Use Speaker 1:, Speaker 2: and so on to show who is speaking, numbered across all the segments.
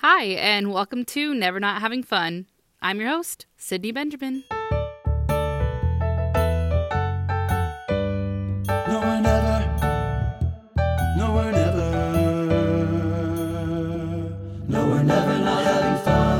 Speaker 1: Hi, and welcome to Never Not Having Fun. I'm your host, Sydney Benjamin.
Speaker 2: No one ever, no one ever, no one ever not having fun.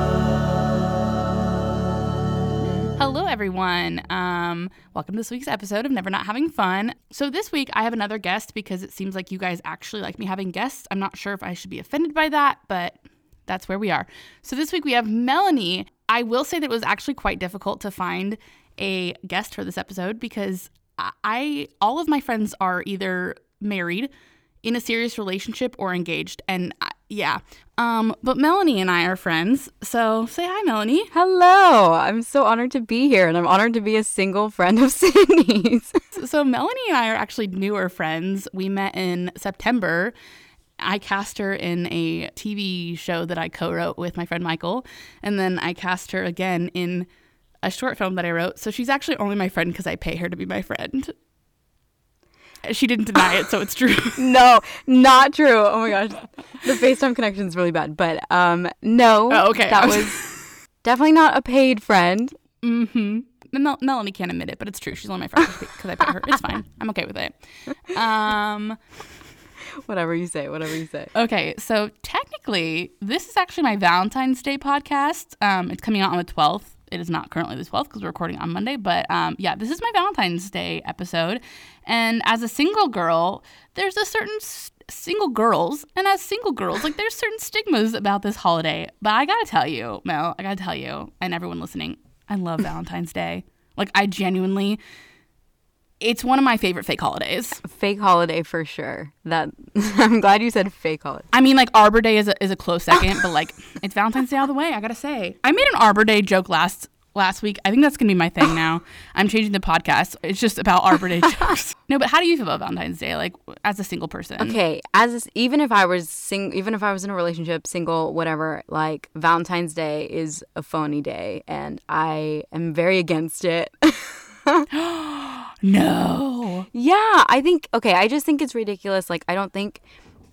Speaker 1: Hello, everyone. Um, welcome to this week's episode of Never Not Having Fun. So, this week I have another guest because it seems like you guys actually like me having guests. I'm not sure if I should be offended by that, but that's where we are. So, this week we have Melanie. I will say that it was actually quite difficult to find a guest for this episode because I, all of my friends are either married, in a serious relationship, or engaged. And I, yeah, um, but Melanie and I are friends. So, say hi, Melanie.
Speaker 3: Hello. I'm so honored to be here and I'm honored to be a single friend of Sydney's.
Speaker 1: So Melanie and I are actually newer friends. We met in September. I cast her in a TV show that I co-wrote with my friend Michael, and then I cast her again in a short film that I wrote. So she's actually only my friend because I pay her to be my friend. She didn't deny it, so it's true.
Speaker 3: no, not true. Oh my gosh. The FaceTime connection is really bad. But um no.
Speaker 1: Oh, okay.
Speaker 3: That was definitely not a paid friend.
Speaker 1: mm-hmm. Mel- Melanie can't admit it, but it's true. She's only my friend because I pay her. It's fine. I'm okay with it. Um.
Speaker 3: Whatever you say, whatever you say.
Speaker 1: Okay, so technically, this is actually my Valentine's Day podcast. Um, it's coming out on the 12th. It is not currently the 12th because we're recording on Monday, but um, yeah, this is my Valentine's Day episode. And as a single girl, there's a certain s- single girls, and as single girls, like there's certain stigmas about this holiday. But I gotta tell you, Mel, I gotta tell you, and everyone listening, I love Valentine's Day. Like, I genuinely, it's one of my favorite fake holidays.
Speaker 3: Fake holiday for sure. That I'm glad you said fake holiday.
Speaker 1: I mean, like Arbor Day is a, is a close second, but like it's Valentine's Day all the way. I gotta say, I made an Arbor Day joke last last week. I think that's gonna be my thing now. I'm changing the podcast. It's just about Arbor Day jokes. No, but how do you feel about Valentine's Day, like as a single person?
Speaker 3: Okay, as even if I was sing, even if I was in a relationship, single, whatever, like Valentine's Day is a phony day, and I am very against it.
Speaker 1: No.
Speaker 3: Yeah, I think okay, I just think it's ridiculous. Like I don't think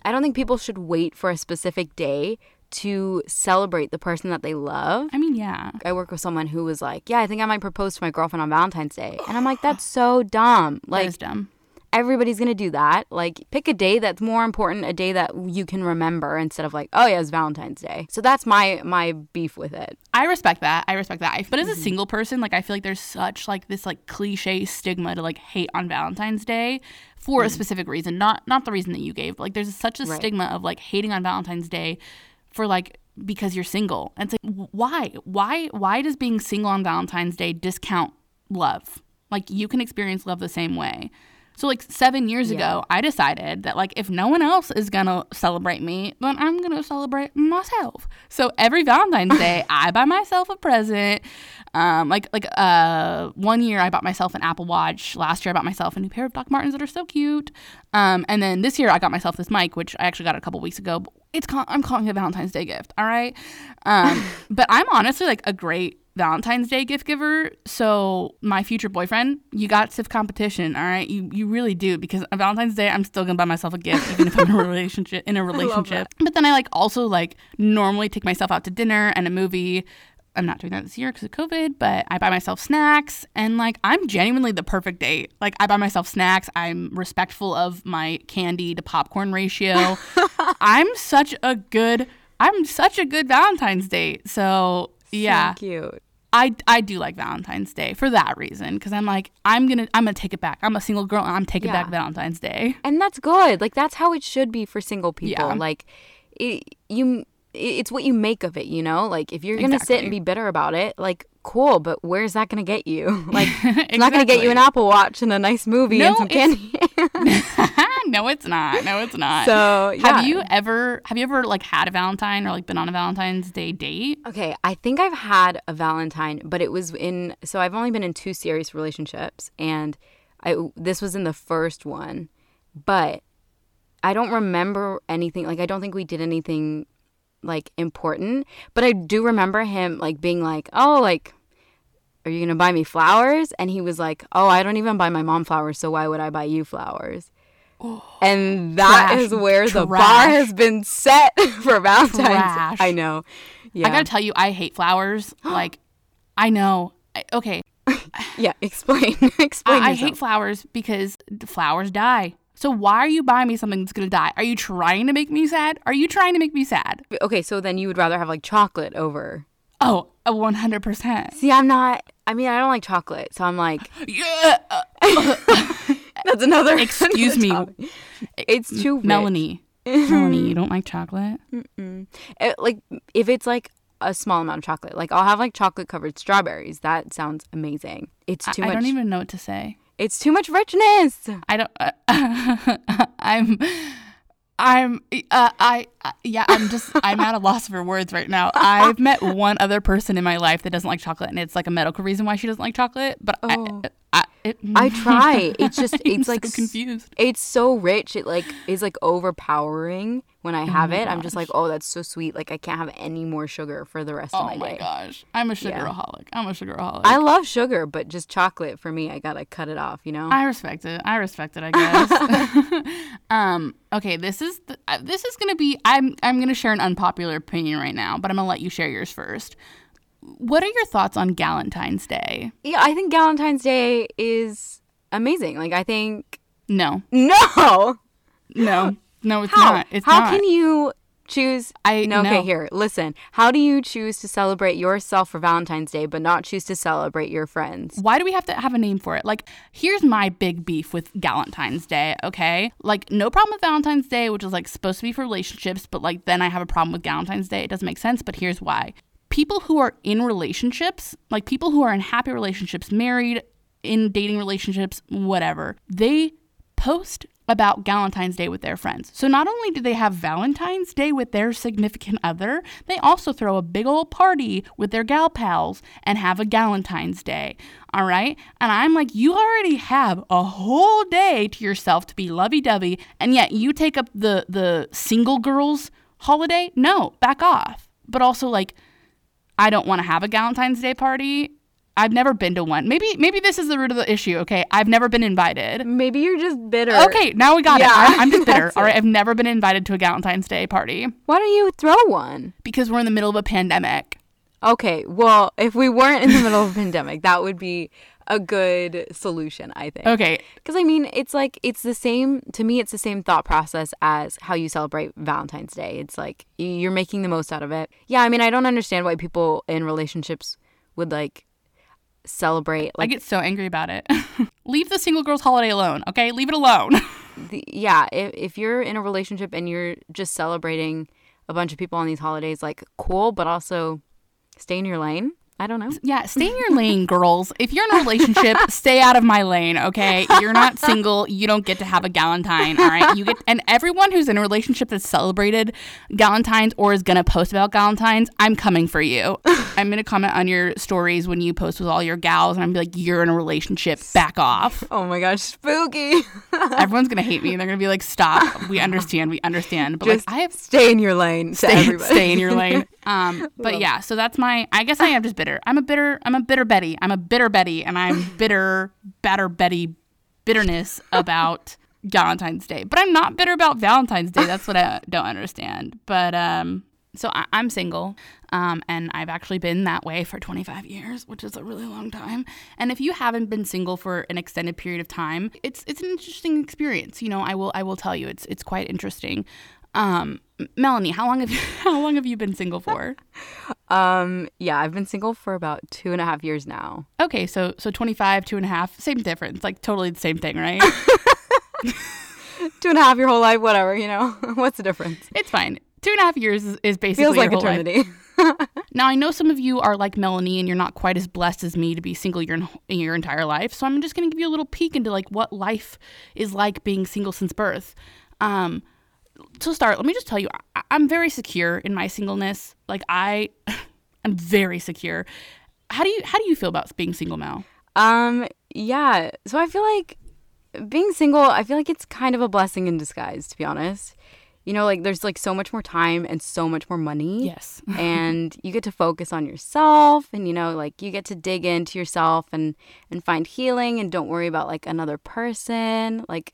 Speaker 3: I don't think people should wait for a specific day to celebrate the person that they love.
Speaker 1: I mean, yeah.
Speaker 3: I work with someone who was like, "Yeah, I think I might propose to my girlfriend on Valentine's Day." And I'm like, "That's so dumb." Like
Speaker 1: dumb.
Speaker 3: Everybody's going to do that. Like pick a day that's more important, a day that you can remember instead of like, "Oh yeah, it's Valentine's Day." So that's my my beef with it.
Speaker 1: I respect that. I respect that. But as
Speaker 3: Mm-hmm.
Speaker 1: a single person, like I feel like there's such like this like cliche stigma to like hate on Valentine's Day for a specific reason, not not the reason that you gave. But, like there's such a
Speaker 3: Mm. Right.
Speaker 1: stigma of like hating on Valentine's Day for like because you're single. And it's like why? Why why does being single on Valentine's Day discount love? Like you can experience love the same way. So like 7 years ago, I decided that like if no one else is going to celebrate me, then I'm going to celebrate myself. So every Valentine's Day, I buy myself a present. Um like like uh one year I bought myself an Apple Watch. Last year I bought myself a new pair of Doc Martens that are so cute. Um and then this year I got myself this mic which I actually got a couple weeks ago. It's call- I'm calling it a Valentine's Day gift, all right? Um but I'm honestly like a great Valentine's Day gift giver. So my future boyfriend, you got stiff competition, all right? You you really do because on Valentine's Day I'm still gonna buy myself a gift even if I'm in a relationship in a relationship. But then I like also like normally take myself out to dinner and a movie. I'm not doing that this year because of COVID, but I buy myself snacks and like I'm genuinely the perfect date. Like I buy myself snacks. I'm respectful of my candy to popcorn ratio. I'm such a good I'm such a good Valentine's date. So yeah,
Speaker 3: So cute.
Speaker 1: I, I do like Valentine's Day for that reason because I'm like I'm gonna I'm gonna take it back. I'm a single girl. and I'm taking
Speaker 3: Yeah.
Speaker 1: back Valentine's Day.
Speaker 3: And that's good. Like that's how it should be for single people.
Speaker 1: Yeah.
Speaker 3: Like it, you it's what you make of it, you know? Like if you're going to sit and be bitter about it, like cool, but where's that to get you? Like it's not going to get you an Apple Watch and a nice movie
Speaker 1: No,
Speaker 3: and some candy.
Speaker 1: no, it's not. No, it's not.
Speaker 3: so, yeah.
Speaker 1: have you ever have you ever like had a Valentine or like been on a Valentine's Day date?
Speaker 3: Okay, I think I've had a Valentine, but it was in so I've only been in two serious relationships and I this was in the first one, but I don't remember anything like I don't think we did anything like important, but I do remember him like being like, "Oh, like are you going to buy me flowers?" And he was like, "Oh, I don't even buy my mom flowers, so why would I buy you flowers?" And that
Speaker 1: Trash.
Speaker 3: is where the bar has been set for Valentine's.
Speaker 1: Trash.
Speaker 3: I know. Yeah.
Speaker 1: I gotta tell you, I hate flowers. like, I know. I, okay,
Speaker 3: yeah. Explain. explain.
Speaker 1: I, I hate flowers because the flowers die. So why are you buying me something that's gonna die? Are you trying to make me sad? Are you trying to make me sad?
Speaker 3: Okay, so then you would rather have like chocolate over.
Speaker 1: Oh, a one hundred percent.
Speaker 3: See, I'm not. I mean, I don't like chocolate, so I'm like,
Speaker 1: Yeah.
Speaker 3: that's another.
Speaker 1: Excuse me,
Speaker 3: topic. It's too rich.
Speaker 1: Melanie. Melanie, you don't like chocolate?
Speaker 3: It- like if it's like a small amount of chocolate, like I'll have like chocolate covered strawberries. That sounds amazing. It's too
Speaker 1: I, I
Speaker 3: much.
Speaker 1: don't even know what to say.
Speaker 3: It's too much richness.
Speaker 1: I don't. Uh, I'm. I'm. Uh, I. Uh, yeah. I'm just. I'm at a loss for words right now. I've met one other person in my life that doesn't like chocolate, and it's like a medical reason why she doesn't like chocolate. But
Speaker 3: Oh.
Speaker 1: I. I, it,
Speaker 3: I try. It's just it's like
Speaker 1: so confused.
Speaker 3: It's so rich. It like is like overpowering when I have
Speaker 1: my
Speaker 3: it. I'm just like, oh, that's so sweet. Like I can't have any more sugar for the rest of
Speaker 1: Oh
Speaker 3: my
Speaker 1: my
Speaker 3: day.
Speaker 1: Oh my gosh, I'm a
Speaker 3: Yeah.
Speaker 1: sugaraholic. I'm a sugaraholic.
Speaker 3: I love sugar, but just chocolate for me, I gotta cut it off. You know.
Speaker 1: I respect it. I respect it. I guess. um. Okay. This is the, uh, this is gonna be. I'm I'm gonna share an unpopular opinion right now, but I'm gonna let you share yours first. What are your thoughts on Galentine's Day?
Speaker 3: yeah, I think Valentine's Day is amazing. Like I think
Speaker 1: No,
Speaker 3: no.
Speaker 1: no, no. It's
Speaker 3: How?
Speaker 1: not. It's
Speaker 3: How
Speaker 1: not.
Speaker 3: can you choose?
Speaker 1: I-
Speaker 3: no. Okay,
Speaker 1: no.
Speaker 3: here. Listen. How do you choose to celebrate yourself for Valentine's Day, but not choose to celebrate your friends?
Speaker 1: Why do we have to have a name for it? Like, here's my big beef with Galentine's Day, okay? Like, no problem with Valentine's Day, which is like supposed to be for relationships, but like then I have a problem with Galentine's Day. It doesn't make sense, but here's why. People who are in relationships, like people who are in happy relationships, married, in dating relationships, whatever, they post about Valentine's Day with their friends. So not only do they have Valentine's Day with their significant other, they also throw a big old party with their gal pals and have a Valentine's Day. All right? And I'm like, you already have a whole day to yourself to be lovey-dovey, and yet you take up the the single girls holiday? No, back off. But also like I don't want to have a Valentine's Day party. I've never been to one. Maybe maybe this is the root of the issue. Okay, I've never been invited.
Speaker 3: Maybe you're just bitter.
Speaker 1: Okay, now we got
Speaker 3: Yeah,
Speaker 1: it. I'm, I'm just bitter. All right. I've never been invited to a Valentine's Day party
Speaker 3: Why don't you throw one?
Speaker 1: because we're in the middle of a pandemic.
Speaker 3: Okay, well, if we weren't in the middle of a pandemic, that would be a good solution, I think.
Speaker 1: Okay,
Speaker 3: Because I mean, it's like it's the same to me. It's the same thought process as how you celebrate Valentine's Day. It's like you're making the most out of it. Yeah, I mean, I don't understand why people in relationships would like celebrate
Speaker 1: I
Speaker 3: like
Speaker 1: get so angry about it. Leave the single girls holiday alone. Okay, leave it alone.
Speaker 3: the, yeah. If, if you're in a relationship and you're just celebrating a bunch of people on these holidays, like cool, but also stay in your lane. I don't know.
Speaker 1: yeah, stay in your lane, girls. If you're in a relationship, stay out of my lane. Okay, you're not single. You don't get to have a Galentine. All right, you get and everyone who's in a relationship that's celebrated Galentines or is gonna post about Galentines, I'm coming for you. I'm gonna comment on your stories when you post with all your gals, and I'm be like, you're in a relationship. Back off.
Speaker 3: Oh my gosh, spooky.
Speaker 1: Everyone's gonna hate me. They're gonna be like, "Stop. We understand. We understand." But
Speaker 3: Just
Speaker 1: like, I have
Speaker 3: stay in your lane to
Speaker 1: stay,
Speaker 3: everybody.
Speaker 1: stay in your lane. Um, but yeah, so that's my. I guess I am just bitter. I'm a bitter. I'm a bitter Betty. I'm a bitter Betty, and I'm bitter, batter Betty, bitterness about Valentine's Day. But I'm not bitter about Valentine's Day. That's what I don't understand. But um, so I, I'm single, um, and I've actually been that way for 25 years, which is a really long time. And if you haven't been single for an extended period of time, it's it's an interesting experience. You know, I will I will tell you, it's it's quite interesting. Um, Melanie, how long have you how long have you been single for?
Speaker 3: Um, yeah, I've been single for about two and a half years now.
Speaker 1: Okay, so so 25, two and a half, same difference, like totally the same thing, right?
Speaker 3: Two and a half your whole life, whatever, you know. What's the difference?
Speaker 1: it's fine. Two and a half years is, is basically
Speaker 3: Feels like
Speaker 1: your whole life.
Speaker 3: eternity.
Speaker 1: Now I know some of you are like Melanie, and you're not quite as blessed as me to be single your your entire life. So I'm just gonna give you a little peek into like what life is like being single since birth. Um, to start, let me just tell you, I, I'm very secure in my singleness. Like I, I'm very secure. How do you how do you feel about being single, Mel?
Speaker 3: Um, yeah. So I feel like being single, I feel like it's kind of a blessing in disguise, to be honest. You know, like there's like so much more time and so much more money.
Speaker 1: Yes.
Speaker 3: and you get to focus on yourself and you know, like you get to dig into yourself and and find healing and don't worry about like another person. Like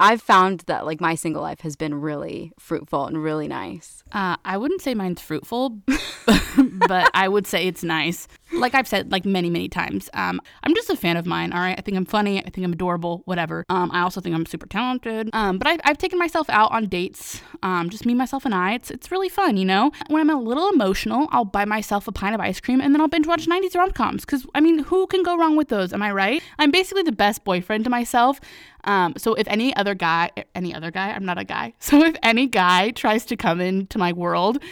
Speaker 3: I've found that like my single life has been really fruitful and really nice.
Speaker 1: Uh, I wouldn't say mine's fruitful, but I would say it's nice. Like I've said like many, many times, um, I'm just a fan of mine. All right, I think I'm funny. I think I'm adorable. Whatever. Um, I also think I'm super talented. Um, but I've, I've taken myself out on dates. Um, just me, myself, and I. It's it's really fun, you know. When I'm a little emotional, I'll buy myself a pint of ice cream and then I'll binge watch 90s rom coms. Because I mean, who can go wrong with those? Am I right? I'm basically the best boyfriend to myself. Um, so if any other guy, any other guy, I'm not a guy. So if any guy tries to come into my world,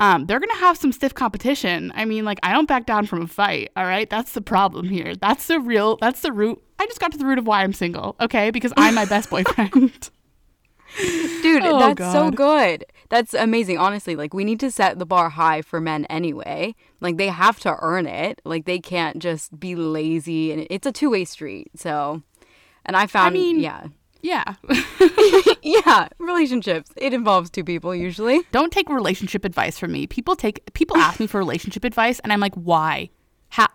Speaker 1: um, they're gonna have some stiff competition. I mean, like I don't back down from a fight. All right, that's the problem here. That's the real. That's the root. I just got to the root of why I'm single. Okay, because I'm my best boyfriend.
Speaker 3: Dude,
Speaker 1: Oh,
Speaker 3: that's so good. That's amazing. Honestly, like we need to set the bar high for men anyway. Like they have to earn it. Like they can't just be lazy and it's a two-way street. So, and I found I
Speaker 1: mean-
Speaker 3: yeah.
Speaker 1: Yeah.
Speaker 3: Yeah, relationships. It involves two people usually.
Speaker 1: don't take relationship advice from me. People take people ask me for relationship advice, and I'm like, why? How?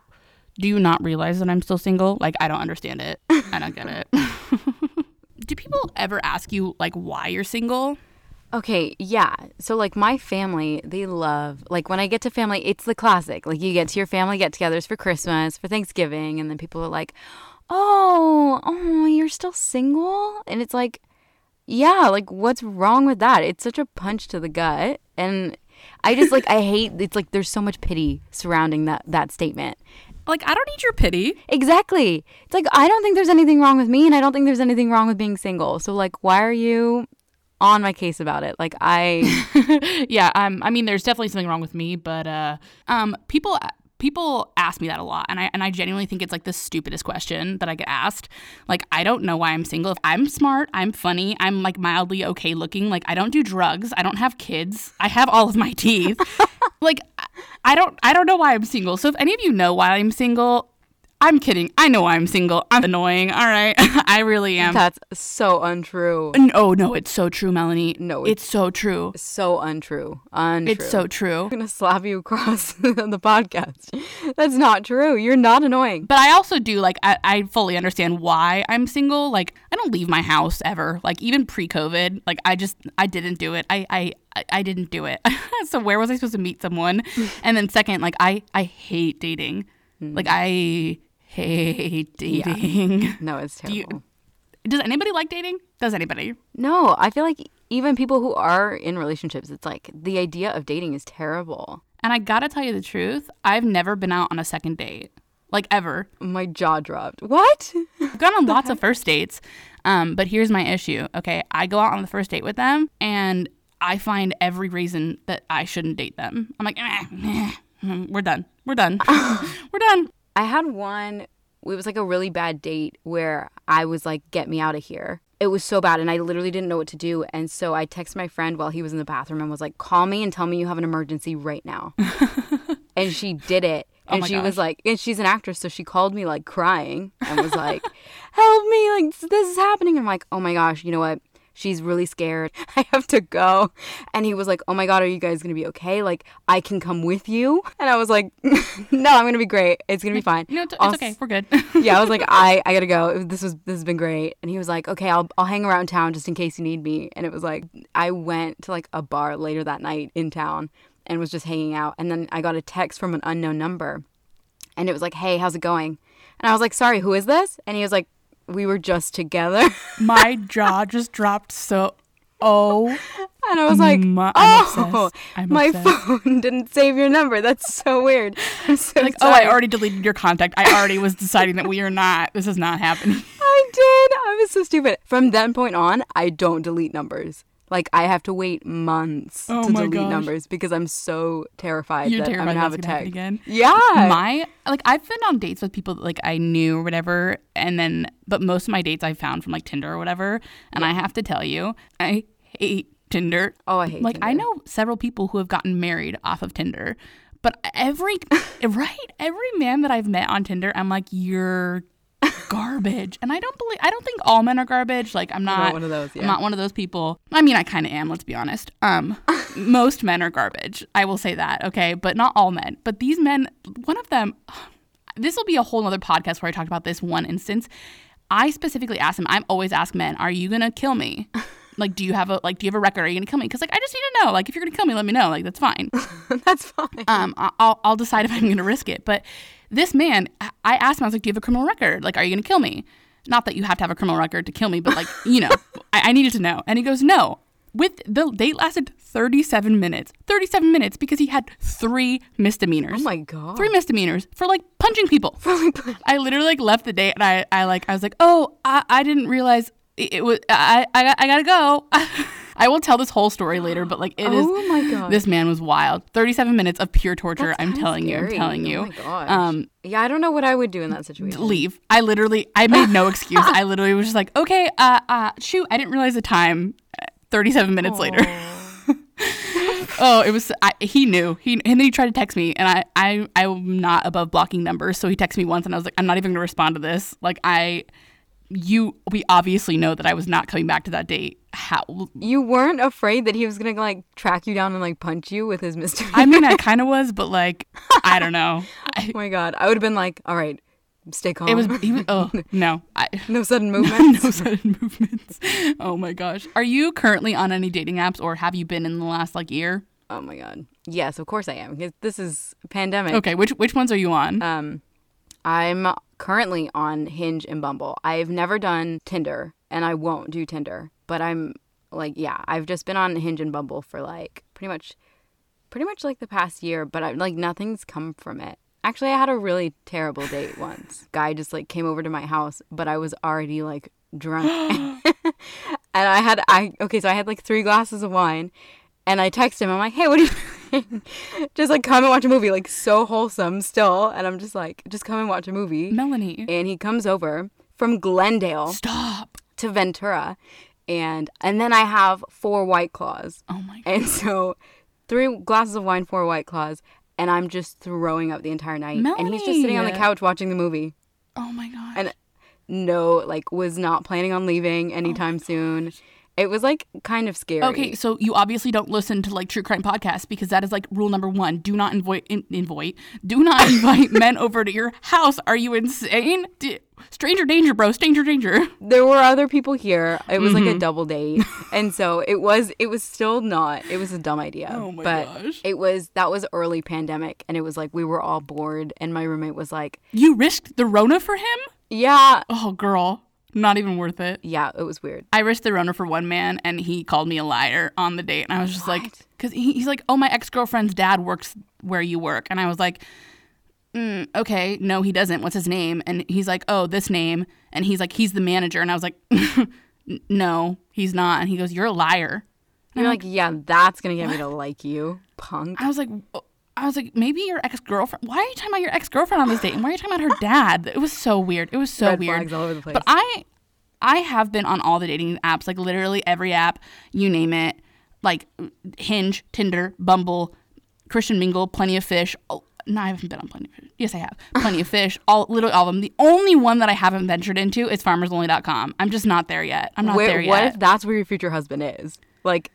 Speaker 1: Do you not realize that I'm still single? Like, I don't understand it. I don't get it. Do people ever ask you like why you're single?
Speaker 3: Okay, yeah. So like my family, they love like when I get to family, it's the classic. Like you get to your family get-togethers for Christmas, for Thanksgiving, and then people are like, "Oh, oh, you're still single?" And it's like, yeah, like what's wrong with that? It's such a punch to the gut, and I just like I hate. It's like there's so much pity surrounding that that statement.
Speaker 1: Like, I don't need your pity.
Speaker 3: Exactly. It's like I don't think there's anything wrong with me, and I don't think there's anything wrong with being single. So like, why are you on my case about it? Like I.
Speaker 1: yeah, um, I mean, there's definitely something wrong with me, but uh, um, people people ask me that a lot, and I and I genuinely think it's like the stupidest question that I get asked. Like, I don't know why I'm single. If I'm smart, I'm funny, I'm like mildly okay looking. Like, I don't do drugs, I don't have kids, I have all of my teeth. like, I- I don't I don't know why I'm single. So if any of you know why I'm single. I'm kidding. I know I'm single. I'm annoying. All right. I really am.
Speaker 3: That's so untrue.
Speaker 1: No, oh, no, it's so true, Melanie.
Speaker 3: No,
Speaker 1: it's so true.
Speaker 3: So untrue. Untrue.
Speaker 1: It's so true.
Speaker 3: I'm gonna slap you across the podcast. That's not true. You're not annoying.
Speaker 1: But I also do like I, I fully understand why I'm single. Like I don't leave my house ever. Like even pre-COVID, like I just I didn't do it. I I I- I didn't do it. so where was I supposed to meet someone? and then second, like I I hate dating. Mm. Like I hate dating.
Speaker 3: No, it's
Speaker 1: Do you-
Speaker 3: terrible.
Speaker 1: Does anybody like dating? Does anybody?
Speaker 3: No, I feel like even people who are in relationships, it's like the idea of dating is terrible.
Speaker 1: And I gotta tell you the truth, I've never been out on a second date. Like ever.
Speaker 3: My jaw dropped. What?
Speaker 1: I've gone on lots of first dates. Um, but here's my issue. Okay, I go out on the first date with them and I find every reason that I shouldn't date them. I'm like, eh, eh, we're done. We're done. we're done.
Speaker 3: I had one. It was like a really bad date where I was like, "Get me out of here." It was so bad, and I literally didn't know what to do. And so I texted my friend while he was in the bathroom and was like, "Call me and tell me you have an emergency right now." and she did it.
Speaker 1: Oh
Speaker 3: And
Speaker 1: my
Speaker 3: she was like, and she's an actress, so she called me like crying and was like, "Help me! Like this is happening." And I'm like, "Oh my gosh, you know what?" She's really scared. I have to go. And he was like, Oh my God, are you guys going to be okay? Like, I can come with you. And I was like, No, I'm going to be great. It's going to be fine.
Speaker 1: Know, it's,
Speaker 3: I'll
Speaker 1: okay.
Speaker 3: s-
Speaker 1: We're good.
Speaker 3: yeah, I was like, I, I gotta go. This was this has been great. And he was like, okay, I'll I'll hang around town just in case you need me. And it was like I went to like a bar later that night in town and was just hanging out. And then I got a text from an unknown number, and it was like, hey, how's it going? And I was like, sorry, who is this? And he was like, we were just together.
Speaker 1: my jaw just dropped so. Oh,
Speaker 3: And I was like,
Speaker 1: My- I'm
Speaker 3: oh, my
Speaker 1: obsessed."
Speaker 3: phone didn't save your number. That's so weird. I'm so
Speaker 1: like, oh, I already deleted your contact. I already was deciding that we are not. This is not happening.
Speaker 3: I did. I was so stupid. From that point on, I don't delete numbers. Like I have to wait months
Speaker 1: Oh
Speaker 3: to delete
Speaker 1: gosh.
Speaker 3: numbers because I'm so terrified
Speaker 1: You're
Speaker 3: that I'm
Speaker 1: terrified
Speaker 3: gonna have a text.
Speaker 1: again.
Speaker 3: Yeah.
Speaker 1: my like I've been on dates with people that like I knew or whatever, and then but most of my dates I found from like Tinder or whatever. And I have to tell you, I hate Tinder.
Speaker 3: Oh, I hate
Speaker 1: like I know several people who have gotten married off of Tinder, but every right every man that I've met on Tinder, I'm like you're garbage, and I don't believe I don't think all men are garbage. Like I'm not,
Speaker 3: one of those, yeah.
Speaker 1: I'm not one of those people. I mean, I kind of am. Let's be honest. Um, most men are garbage. I will say that. Okay, but not all men. But these men, one of them, this will be a whole other podcast where I talk about this one instance. I specifically asked him. I'm always ask men, "Are you gonna kill me? Like, do you have a like, do you have a record? Are you gonna kill me? Because like, I just need to know. Like, if you're gonna kill me, let me know. Like, that's fine.
Speaker 3: That's fine.
Speaker 1: Um, I'll I'll decide if I'm gonna risk it. But this man, I- asked him. I was like, "Do you have a criminal record? Like, are you gonna kill me? Not that you have to have a criminal record to kill me, but like, you know, I, I needed to know." And he goes, "No." With the date lasted 37 minutes. 37 minutes because he had three misdemeanors
Speaker 3: oh my god.
Speaker 1: three misdemeanors for like punching people. I literally like left the date and I, I like I was like, oh, I, I didn't realize it, it was I, I I gotta go. I will tell this whole story later, but like it is.
Speaker 3: Oh my God.
Speaker 1: This man was wild. Thirty-seven minutes of pure torture.
Speaker 3: That's
Speaker 1: I'm telling you. I'm telling you.
Speaker 3: Oh my gosh.
Speaker 1: Um,
Speaker 3: yeah, I don't know what I would do in that situation.
Speaker 1: leave. I literally, I made no excuse. I literally was just like, okay, uh, uh, shoot, I didn't realize the time. Thirty-seven minutes later. Oh, it was. I, he knew. He and then he tried to text me, and I, I, I'm not above blocking numbers. So he texted me once, and I was like, I'm not even gonna respond to this. Like I, you, we obviously know that I was not coming back to that date. How?
Speaker 3: You weren't afraid that he was gonna like track you down and like punch you with his misdemeanor.
Speaker 1: I mean, I kind of was, but like, I don't know. I,
Speaker 3: oh my god, I would have been like, all right, stay calm.
Speaker 1: it was. He was. Oh no. I,
Speaker 3: no sudden movements.
Speaker 1: no sudden movements. Oh my gosh. Are you currently on any dating apps, or have you been in the last like year?
Speaker 3: Oh my god. Yes, of course I am because this is pandemic.
Speaker 1: Okay. Which which ones are you on?
Speaker 3: Um, I'm currently on Hinge and Bumble. I've never done Tinder, and I won't do Tinder. But I'm like, yeah, I've just been on Hinge and Bumble for like pretty much, pretty much like the past year. But I'm like nothing's come from it. Actually, I had a really terrible date once. Guy just like came over to my house, but I was already like drunk, and I had I okay, so I had like three glasses of wine. And I text him. I'm like, "Hey, what are you doing? just like come and watch a movie, like so wholesome still." And I'm just like, "Just come and watch a movie."
Speaker 1: Melanie.
Speaker 3: And he comes over from Glendale
Speaker 1: Stop.
Speaker 3: to Ventura, and and then I have four White Claws,
Speaker 1: Oh my. God.
Speaker 3: and so three glasses of wine, four White Claws, and I'm just throwing up the entire night. And he's just sitting on the couch watching the movie,
Speaker 1: Oh my gosh.
Speaker 3: and no, like was not planning on leaving anytime oh soon. It was like kind of scary.
Speaker 1: Okay, so you obviously don't listen to like true crime podcasts because that is like rule number one: do not invite, in, invite, do not invite men over to your house. Are you insane? D- stranger danger, bro. Stranger danger.
Speaker 3: there were other people here. It was
Speaker 1: Mm-hmm.
Speaker 3: like a double date, and so it was. It was still not. It was a dumb idea.
Speaker 1: Oh my
Speaker 3: but
Speaker 1: gosh.
Speaker 3: It was that was early pandemic, and it was like we were all bored, and my roommate was like,
Speaker 1: You risked the Rona for him?
Speaker 3: "Yeah,
Speaker 1: Oh, girl, not even worth it.
Speaker 3: yeah." It was weird.
Speaker 1: I risked the Rona for one man, and he called me a liar on the date, and I was just like, because he, he's like, oh, my ex girlfriend's dad works where you work, and I was like. Mm, okay, no, he doesn't. What's his name? And he's like, oh, this name. And he's like, he's the manager. And I was like, no, he's not. And he goes, you're a liar.
Speaker 3: You're like, "Yeah, that's gonna get me to like you, punk."
Speaker 1: I was like, I was like, maybe your ex girlfriend. Why are you talking about your ex girlfriend on this date? And why are you talking about her dad? It was so weird. It was so
Speaker 3: Red
Speaker 1: weird.
Speaker 3: flags all over the place.
Speaker 1: But I, I have been on all the dating apps, like literally every app, you name it, like Hinge, Tinder, Bumble, Christian Mingle, Plenty of Fish. Oh, no, I haven't been on Plenty of Fish. Yes, I have. Plenty of Fish. All literally all of them. The only one that I haven't ventured into is FarmersOnly.com. I'm just not there yet. I'm not
Speaker 3: Where-
Speaker 1: there yet.
Speaker 3: what if that's where your future husband is? Like,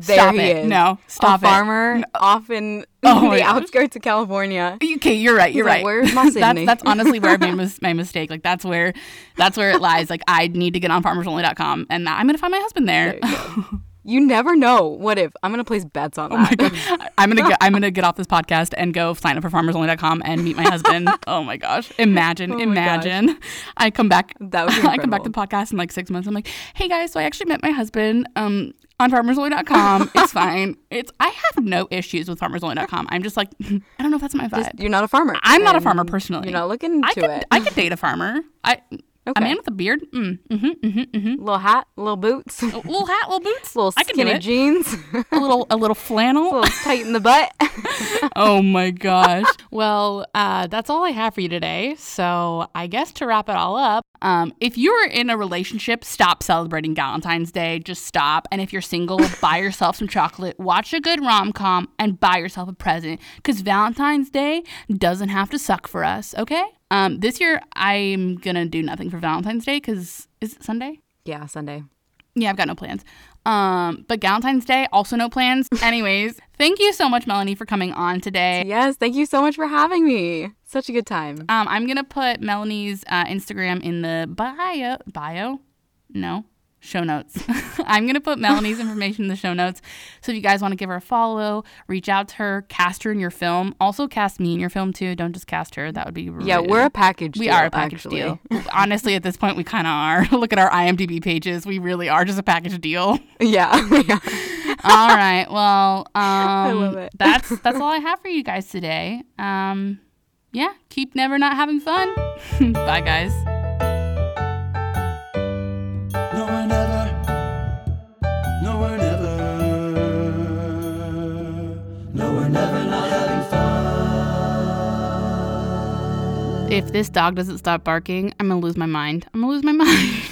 Speaker 3: there
Speaker 1: Stop
Speaker 3: he
Speaker 1: it.
Speaker 3: is.
Speaker 1: No, stop
Speaker 3: a
Speaker 1: it.
Speaker 3: farmer off in
Speaker 1: Oh
Speaker 3: the
Speaker 1: gosh.
Speaker 3: outskirts of California.
Speaker 1: Okay, you're right. You're
Speaker 3: like,
Speaker 1: right.
Speaker 3: "Where's my
Speaker 1: that's
Speaker 3: Sydney?"
Speaker 1: that's honestly where I made mis- my mistake. Like that's where that's where it lies. Like I need to get on farmersonly.com and I'm gonna find my husband there.
Speaker 3: There you. You never know. What if I'm gonna place bets on
Speaker 1: Oh my
Speaker 3: that?
Speaker 1: god. I'm gonna get, I'm gonna get off this podcast and go sign up for farmersonly.com and meet my husband. oh my gosh. Imagine,
Speaker 3: Oh
Speaker 1: imagine. I come back
Speaker 3: That would be
Speaker 1: I come back to the podcast in like six months. I'm like, hey guys, so I actually met my husband um on farmersonly.com. It's fine. It's I have no issues with farmersonly.com. I'm just like I don't know if that's my vibe.
Speaker 3: Just- you're not a farmer.
Speaker 1: I'm not a farmer personally.
Speaker 3: You're not looking
Speaker 1: I could
Speaker 3: it.
Speaker 1: I could date a farmer. I a man with a beard. Mm, mm-hmm, mm-hmm, mm-hmm.
Speaker 3: little hat, little boots,
Speaker 1: A little hat, little boots.
Speaker 3: little
Speaker 1: I can do
Speaker 3: skinny jeans,
Speaker 1: A little a little flannel.
Speaker 3: A little tight in the butt.
Speaker 1: oh my gosh. well, uh, that's all I have for you today. So I guess to wrap it all up, um, if you're in a relationship, stop celebrating Valentine's Day. Just stop. And if you're single, buy yourself some chocolate, watch a good rom com, and buy yourself a present. Because Valentine's Day doesn't have to suck for us. Okay. Um, this year I'm gonna do nothing for Valentine's Day because is it Sunday?
Speaker 3: yeah, Sunday.
Speaker 1: Yeah, I've got no plans. Um, but Valentine's Day, also no plans. Anyways, thank you so much, Melanie, for coming on today.
Speaker 3: Yes, thank you so much for having me. Such a good time.
Speaker 1: Um, I'm gonna put Melanie's uh, Instagram in the bio. Bio? No. Show notes. I'm gonna put Melanie's information in the show notes. So if you guys want to give her a follow, reach out to her, cast her in your film. Also cast me in your film too. Don't just cast her. That would be
Speaker 3: Yeah, we're a package. Deal.
Speaker 1: We
Speaker 3: deal,
Speaker 1: are a package
Speaker 3: actually.
Speaker 1: deal. Honestly, at this point, we kind of are. Look at our IMDb pages. We really are just a package deal.
Speaker 3: Yeah.
Speaker 1: all right. Well, um,
Speaker 3: love it.
Speaker 1: that's that's all I have for you guys today. Um, yeah, keep never not having fun. Bye, guys. If this dog doesn't stop barking, I'm gonna lose my mind. I'm gonna lose my mind.